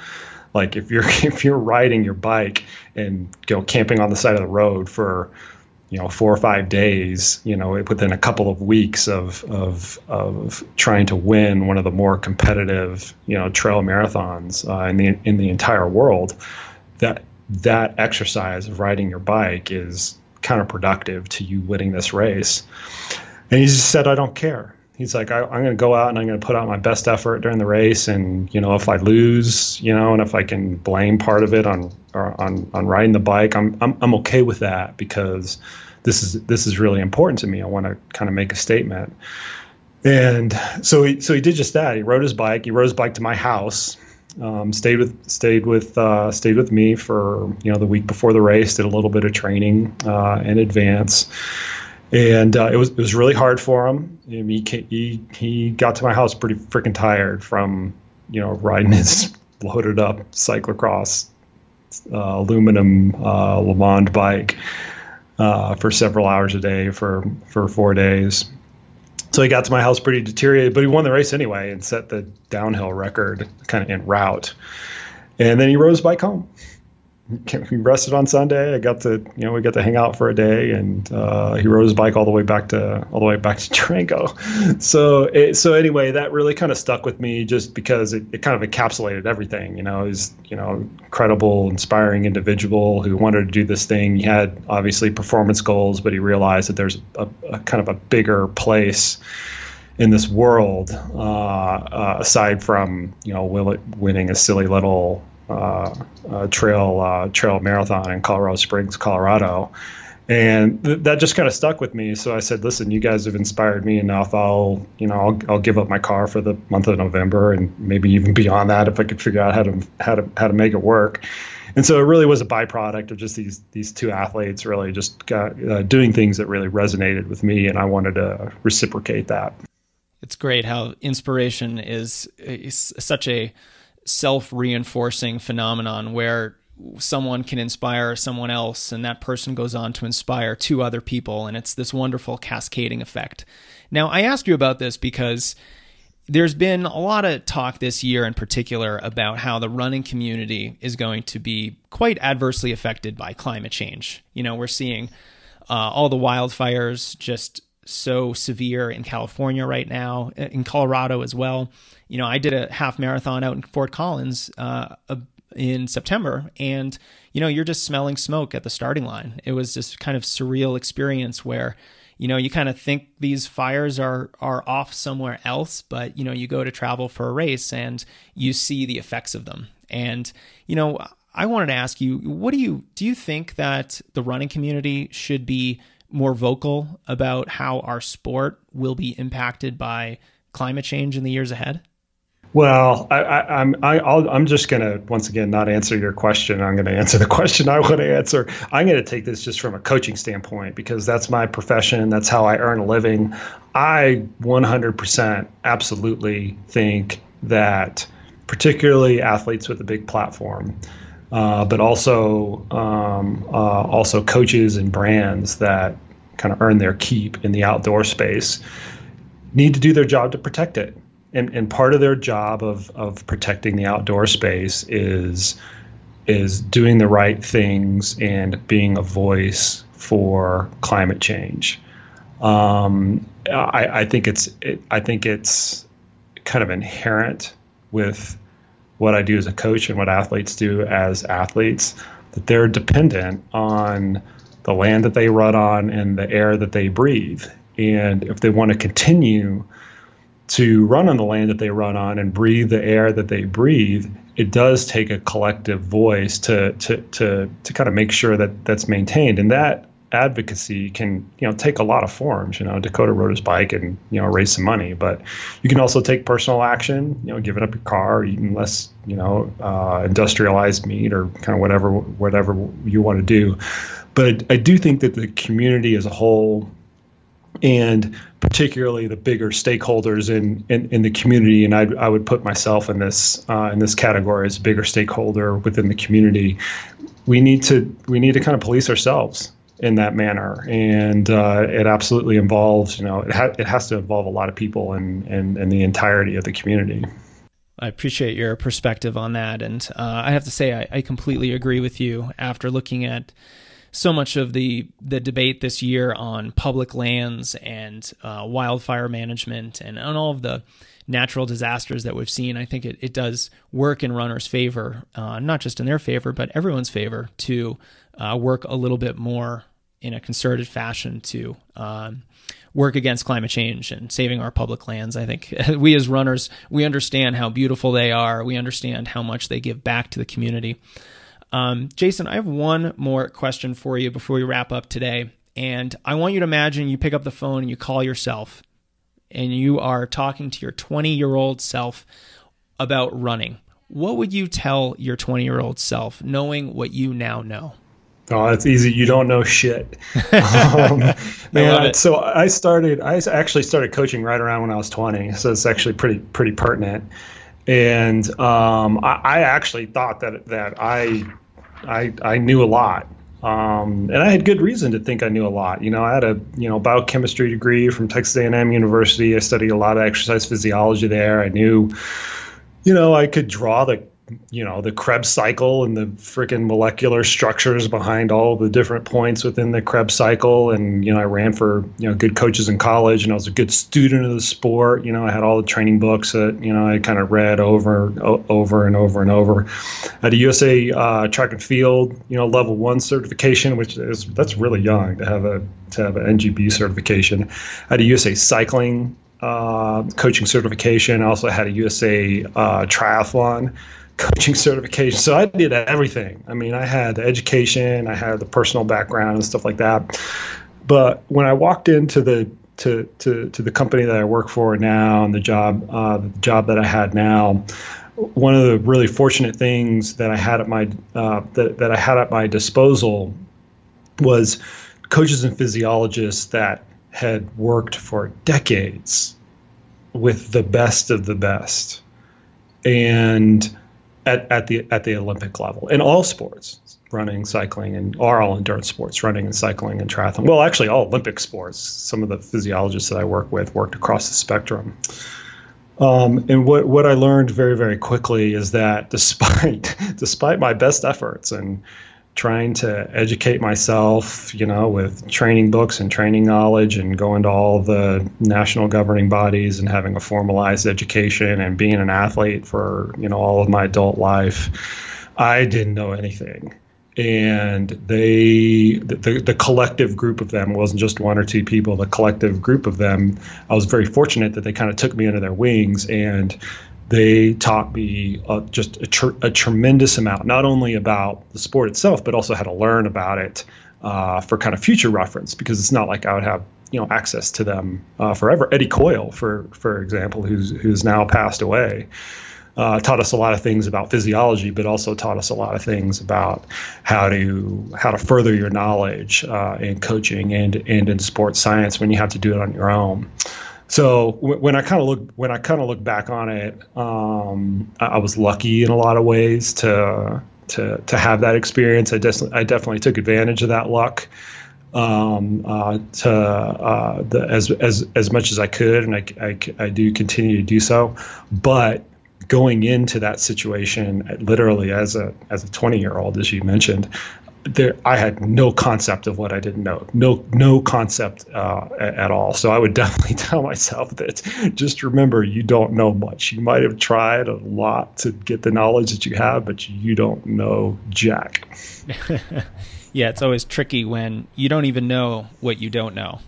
S2: Like if you're if you're riding your bike and you know camping on the side of the road for you know four or five days you know within a couple of weeks of of of trying to win one of the more competitive you know trail marathons uh, in the in the entire world that that exercise of riding your bike is counterproductive to you winning this race. And he just said i don't care. He's like I, am going to go out and i'm going to put out my best effort during the race and you know if i lose you know and if i can blame part of it on on on riding the bike i'm i'm, I'm okay with that because this is this is really important to me. I want to kind of make a statement. And so he so he did just that. He rode his bike. He rode his bike to my house um, stayed with stayed with uh, stayed with me for you know the week before the race did a little bit of training uh, in advance and uh, it was it was really hard for him. I mean, he, he he got to my house pretty freaking tired from you know riding his loaded up cyclocross uh, aluminum uh, Le bike uh, for several hours a day for for four days. So he got to my house pretty deteriorated, but he won the race anyway and set the downhill record kind of en route. And then he his bike home we rested on Sunday. I got to, you know, we got to hang out for a day, and uh, he rode his bike all the way back to all the way back to Durango. So, it, so anyway, that really kind of stuck with me, just because it, it kind of encapsulated everything. You know, he's, you know, incredible, inspiring individual who wanted to do this thing. He had obviously performance goals, but he realized that there's a, a kind of a bigger place in this world uh, uh, aside from you know winning a silly little trail uh, trail marathon in Colorado Springs, Colorado, and th- that just kind of stuck with me. So I said, "Listen, you guys have inspired me enough. I'll you know I'll, I'll give up my car for the month of November and maybe even beyond that if I could figure out how to how to how to make it work." And so it really was a byproduct of just these these two athletes really just got, uh, doing things that really resonated with me, and I wanted to reciprocate that.
S1: It's great how inspiration is, is such a self reinforcing phenomenon where someone can inspire someone else and that person goes on to inspire two other people and it's this wonderful cascading effect. Now, I ask you about this because there's been a lot of talk this year in particular about how the running community is going to be quite adversely affected by climate change. You know, we're seeing uh, all the wildfires just so severe in California right now, in Colorado as well. You know, I did a half marathon out in Fort Collins uh, in September, and you know, you're just smelling smoke at the starting line. It was this kind of surreal experience where you know you kind of think these fires are are off somewhere else but you know you go to travel for a race and you see the effects of them and you know i wanted to ask you what do you do you think that the running community should be more vocal about how our sport will be impacted by climate change in the years ahead?
S2: Well, I, I, I'm I, i am just going to once again not answer your question. I'm going to answer the question I want to answer. I'm going to take this just from a coaching standpoint because that's my profession. That's how I earn a living. I 100% absolutely think that, particularly athletes with a big platform, uh, but also um, uh, also coaches and brands that kind of earn their keep in the outdoor space need to do their job to protect it. And, and part of their job of, of protecting the outdoor space is is doing the right things and being a voice for climate change. Um, I, I, think it's it, I think it's kind of inherent with what I do as a coach and what athletes do as athletes, that they're dependent on the land that they run on and the air that they breathe. And if they want to continue to run on the land that they run on and breathe the air that they breathe, it does take a collective voice to to to to kind of make sure that that's maintained. And that advocacy can you know take a lot of forms. You know, Dakota rode his bike and you know raise some money, but you can also take personal action. You know, giving up your car, eating less you know uh, industrialized meat, or kind of whatever whatever you want to do. But I, I do think that the community as a whole and particularly the bigger stakeholders in, in, in the community. And I, I would put myself in this uh, in this category as a bigger stakeholder within the community. We need to we need to kind of police ourselves in that manner, and uh, it absolutely involves you know it, ha- it has to involve a lot of people and, and and the entirety of the community.
S1: I appreciate your perspective on that, and uh, I have to say I, I completely agree with you after looking at so much of the the debate this year on public lands and uh, wildfire management and on all of the natural disasters that we've seen, I think it, it does work in runners' favor, uh, not just in their favor, but everyone's favor to uh, work a little bit more in a concerted fashion to um, work against climate change and saving our public lands. I think we as runners, we understand how beautiful they are. We understand how much they give back to the community. Um, Jason, I have one more question for you before we wrap up today. And I want you to imagine you pick up the phone and you call yourself and you are talking to your 20 year old self about running. What would you tell your 20 year old self knowing what you now know?
S2: Oh, that's easy. You don't know shit. Um, man, so I started. I actually started coaching right around when I was 20. So it's actually pretty pretty pertinent and um, I, I, actually thought that that I I, I knew a lot, um, and I had good reason to think I knew a lot. You know, I had a you know biochemistry degree from Texas A&M University. I studied a lot of exercise physiology there. I knew, you know, I could draw the you know the Krebs cycle and the freaking molecular structures behind all the different points within the Krebs cycle. And you know, I ran for you know good coaches in college, and I was a good student of the sport. You know, I had all the training books that you know I kind of read over, over and over and over. Had a USA uh, track and field, you know, level one certification, which is that's really young to have a to have an NGB certification. Had a USA cycling uh, coaching certification. I also had a USA uh, triathlon coaching certification. So I did everything. I mean, I had the education, I had the personal background and stuff like that. But when I walked into the to, to, to the company that I work for now and the job uh, the job that I had now, one of the really fortunate things that I had at my uh, that, that I had at my disposal was coaches and physiologists that had worked for decades with the best of the best and at, at the at the Olympic level in all sports, running, cycling, and are all endurance sports, running and cycling and triathlon. Well, actually, all Olympic sports. Some of the physiologists that I work with worked across the spectrum. Um, and what what I learned very very quickly is that despite despite my best efforts and trying to educate myself, you know, with training books and training knowledge and going to all the national governing bodies and having a formalized education and being an athlete for, you know, all of my adult life. I didn't know anything. And they, the, the collective group of them wasn't just one or two people, the collective group of them, I was very fortunate that they kind of took me under their wings and they taught me uh, just a, tr- a, tremendous amount, not only about the sport itself, but also how to learn about it uh, for kind of future reference. Because it's not like I would have you know access to them uh, forever. Eddie Coyle, for for example, who's who's now passed away. Uh, taught us a lot of things about physiology, but also taught us a lot of things about how to how to further your knowledge uh, in coaching and and in sports science when you have to do it on your own. So when I kind of look when I kind of look back on it, um, I, I, was lucky in a lot of ways to to to have that experience. I definitely I definitely took advantage of that luck um, uh, to uh, the, as as as much as I could, and I, I, I do continue to do so. But going into that situation, literally as a as a 20 year old, as you mentioned, there I had no concept of what I didn't know, no no concept uh, at all. So I would definitely tell myself that just remember you don't know much. You might have tried a lot to get the knowledge that you have, but you don't know jack.
S1: yeah, it's always tricky when you don't even know what you don't know.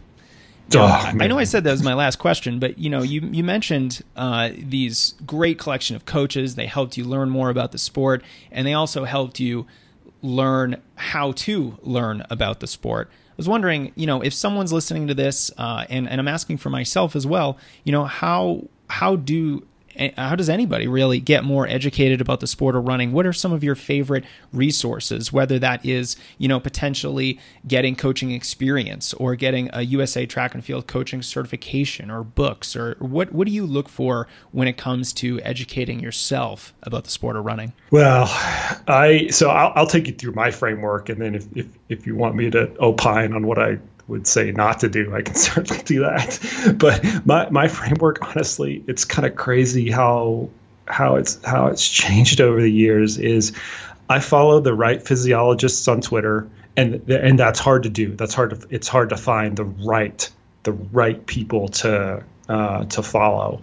S1: oh, I, I know I said that was my last question, but you know, you you mentioned uh, these great collection of coaches. They helped you learn more about the sport, and they also helped you learn how to learn about the sport. I was wondering, you know, if someone's listening to this, uh, and and I'm asking for myself as well, you know, how how do how does anybody really get more educated about the sport of running? What are some of your favorite resources? Whether that is, you know, potentially getting coaching experience or getting a USA Track and Field coaching certification or books, or what what do you look for when it comes to educating yourself about the sport of running?
S2: Well, I so I'll, I'll take you through my framework, and then if, if if you want me to opine on what I would say not to do, I can certainly do that. But my, my framework, honestly, it's kind of crazy how how it's how it's changed over the years. Is I follow the right physiologists on Twitter, and and that's hard to do. That's hard to it's hard to find the right the right people to uh, to follow,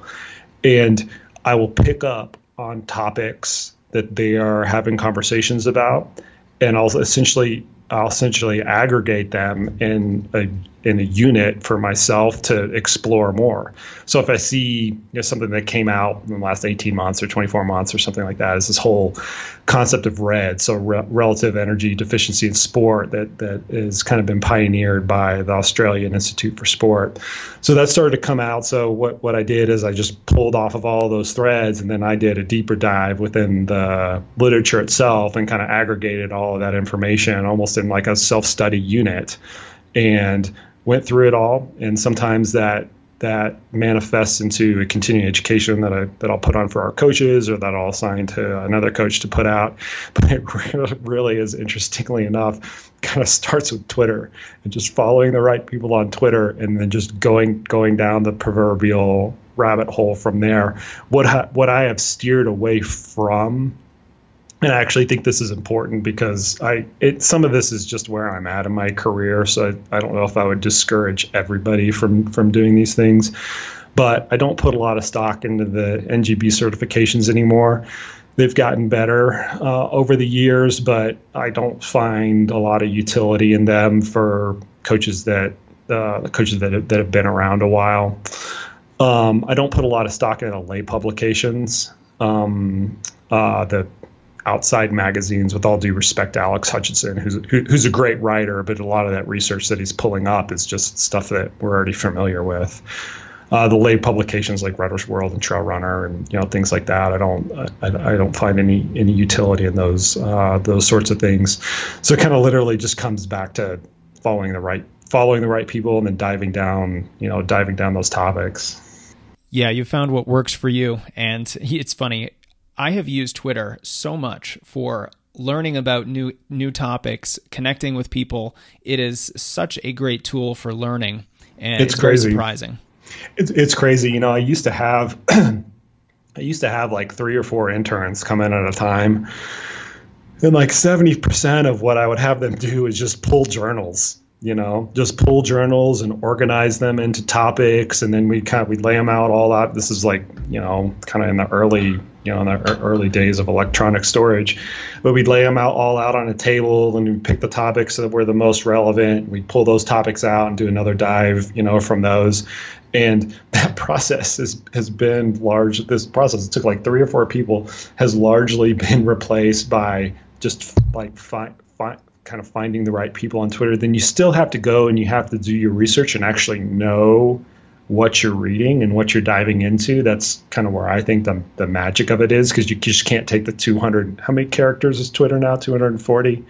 S2: and I will pick up on topics that they are having conversations about, and I'll essentially I'll essentially aggregate them in a in a unit for myself to explore more. So if I see you know, something that came out in the last 18 months or 24 months or something like that, is this whole concept of RED, so re- relative energy deficiency in sport, that that has kind of been pioneered by the Australian Institute for Sport. So that started to come out. So what what I did is I just pulled off of all of those threads, and then I did a deeper dive within the literature itself and kind of aggregated all of that information almost in like a self study unit. And went through it all, and sometimes that that manifests into a continuing education that I that I'll put on for our coaches or that I'll assign to another coach to put out. But it really is interestingly enough, kind of starts with Twitter and just following the right people on Twitter and then just going going down the proverbial rabbit hole from there. What ha- what I have steered away from and I actually think this is important because I it some of this is just where I'm at in my career, so I, I don't know if I would discourage everybody from from doing these things, but I don't put a lot of stock into the NGB certifications anymore. They've gotten better uh, over the years, but I don't find a lot of utility in them for coaches that uh, coaches that have, that have been around a while. Um, I don't put a lot of stock into lay publications. Um, uh, the outside magazines. With all due respect to Alex Hutchinson, who's who, who's a great writer, but a lot of that research that he's pulling up is just stuff that we're already familiar with. Uh, the lay publications like Runner's World and Trail Runner and you know things like that. I don't I, I don't find any any utility in those uh, those sorts of things. So it kind of literally just comes back to following the right following the right people and then diving down you know diving down those topics.
S1: Yeah, you found what works for you, and it's funny. I have used Twitter so much for learning about new new topics, connecting with people. It is such a great tool for learning, and it's, it's crazy. surprising.
S2: It's it's crazy. You know, I used to have I used to have like three or four interns come in at a time. And like 70% of what I would have them do is just pull journals you know just pull journals and organize them into topics and then we kind of we lay them out all out. This is like you know kind of in the early you know in the early days of electronic storage. But we'd lay them out all out on a table and we pick the topics that were the most relevant. We pull those topics out and do another dive you know from those. And that process has, has been large this process it took like three or four people has largely been replaced by just like fi- fi- kind of finding the right people on Twitter, then you still have to go and you have to do your research and actually know what you're reading and what you're diving into. That's kind of where I think the, the magic of it is because you just can't take the 200. How many characters is Twitter now? 240.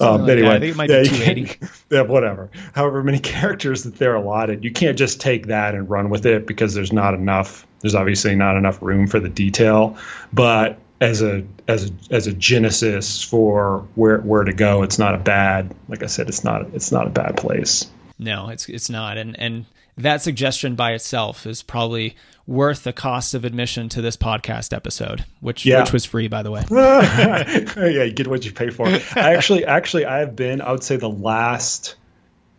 S2: Um, like anyway,
S1: I think it might yeah, be 280.
S2: Yeah, whatever. However many characters that they're allotted, you can't just take that and run with it because there's not enough. There's obviously not enough room for the detail. But as a as a as a genesis for where where to go. It's not a bad, like I said, it's not it's not a bad place.
S1: No, it's it's not, and and that suggestion by itself is probably worth the cost of admission to this podcast episode, which yeah. which was free, by the way.
S2: yeah, you get what you pay for. I actually actually I have been, I would say, the last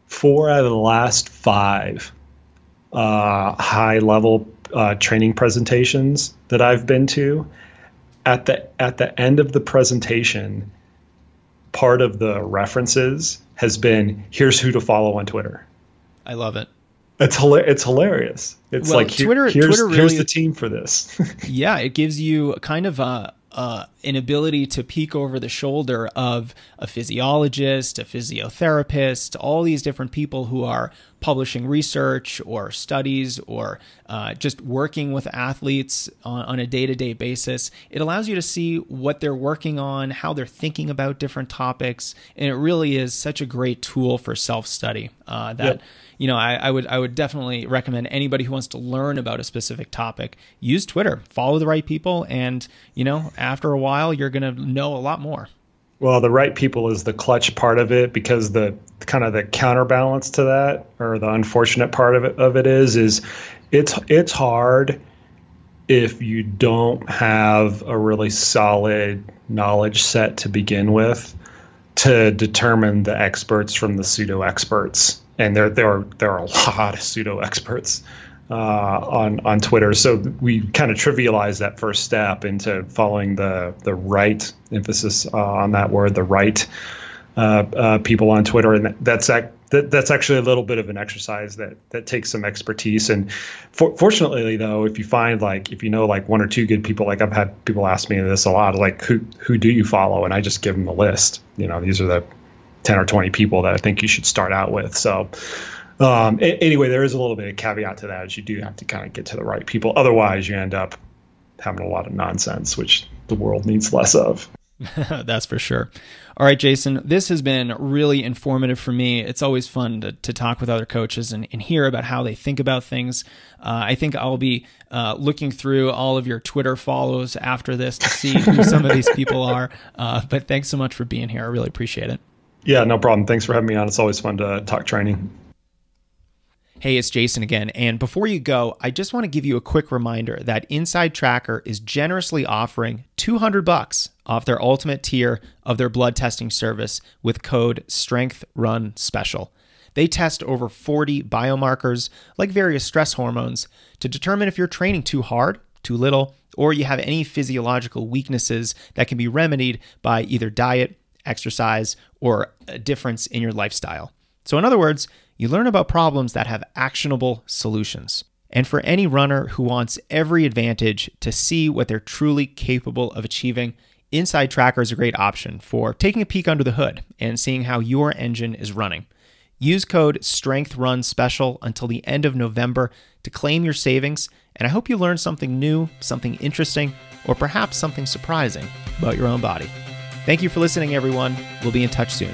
S2: four out of the last five uh, high level uh, training presentations that I've been to at the at the end of the presentation, part of the references has been here's who to follow on Twitter.
S1: I love it.
S2: It's it's hilarious. It's well, like Twitter, here's, Twitter really, here's the team for this.
S1: yeah, it gives you kind of a, a an ability to peek over the shoulder of a physiologist, a physiotherapist, all these different people who are publishing research or studies or uh, just working with athletes on, on a day to day basis. It allows you to see what they're working on, how they're thinking about different topics, and it really is such a great tool for self study uh, that. Yep you know, I, I, would I would definitely recommend anybody who wants to learn about a specific topic use Twitter, follow the right people, and you know, after a while, you're going to know a lot more.
S2: Well, the right people is the clutch part of it because the kind of the counterbalance to that, or the unfortunate part of it of it is, is it's it's hard if you don't have a really solid knowledge set to begin with to determine the experts from the pseudo experts and there there are there are a lot of pseudo experts uh, on on Twitter. So we kind of trivialize that first step into following the the right emphasis uh, on that word, the right uh, uh people on Twitter, and that's that, that's actually a little bit of an exercise that that takes some expertise. And for, fortunately, though, if you find like if you know like one or two good people, like I've had people ask me this a lot, like who who do you follow, and I just give them a list. You know, these are the 10 or 20 people that I think you should start out with. So, um, a- anyway, there is a little bit of caveat to that, as you do have to kind of get to the right people. Otherwise, you end up having a lot of nonsense, which the world needs less of.
S1: That's for sure. All right, Jason, this has been really informative for me. It's always fun to, to talk with other coaches and, and hear about how they think about things. Uh, I think I'll be uh, looking through all of your Twitter follows after this to see who some of these people are. Uh, but thanks so much for being here. I really appreciate it.
S2: Yeah, no problem. Thanks for having me on. It's always fun to talk training.
S1: Hey, it's Jason again. And before you go, I just want to give you a quick reminder that InsideTracker is generously offering 200 bucks off their ultimate tier of their blood testing service with code STRENGTHRUN SPECIAL. They test over 40 biomarkers like various stress hormones to determine if you're training too hard, too little, or you have any physiological weaknesses that can be remedied by either diet exercise, or a difference in your lifestyle. So, in other words, you learn about problems that have actionable solutions. And for any runner who wants every advantage to see what they're truly capable of achieving, InsideTracker is a great option for taking a peek under the hood and seeing how your engine is running. Use code STRENGTHRUNSPECIAL until the end of November to claim your savings, and I hope you learn something new, something interesting, or perhaps something surprising about your own body. Thank you for listening, everyone. We'll be in touch soon.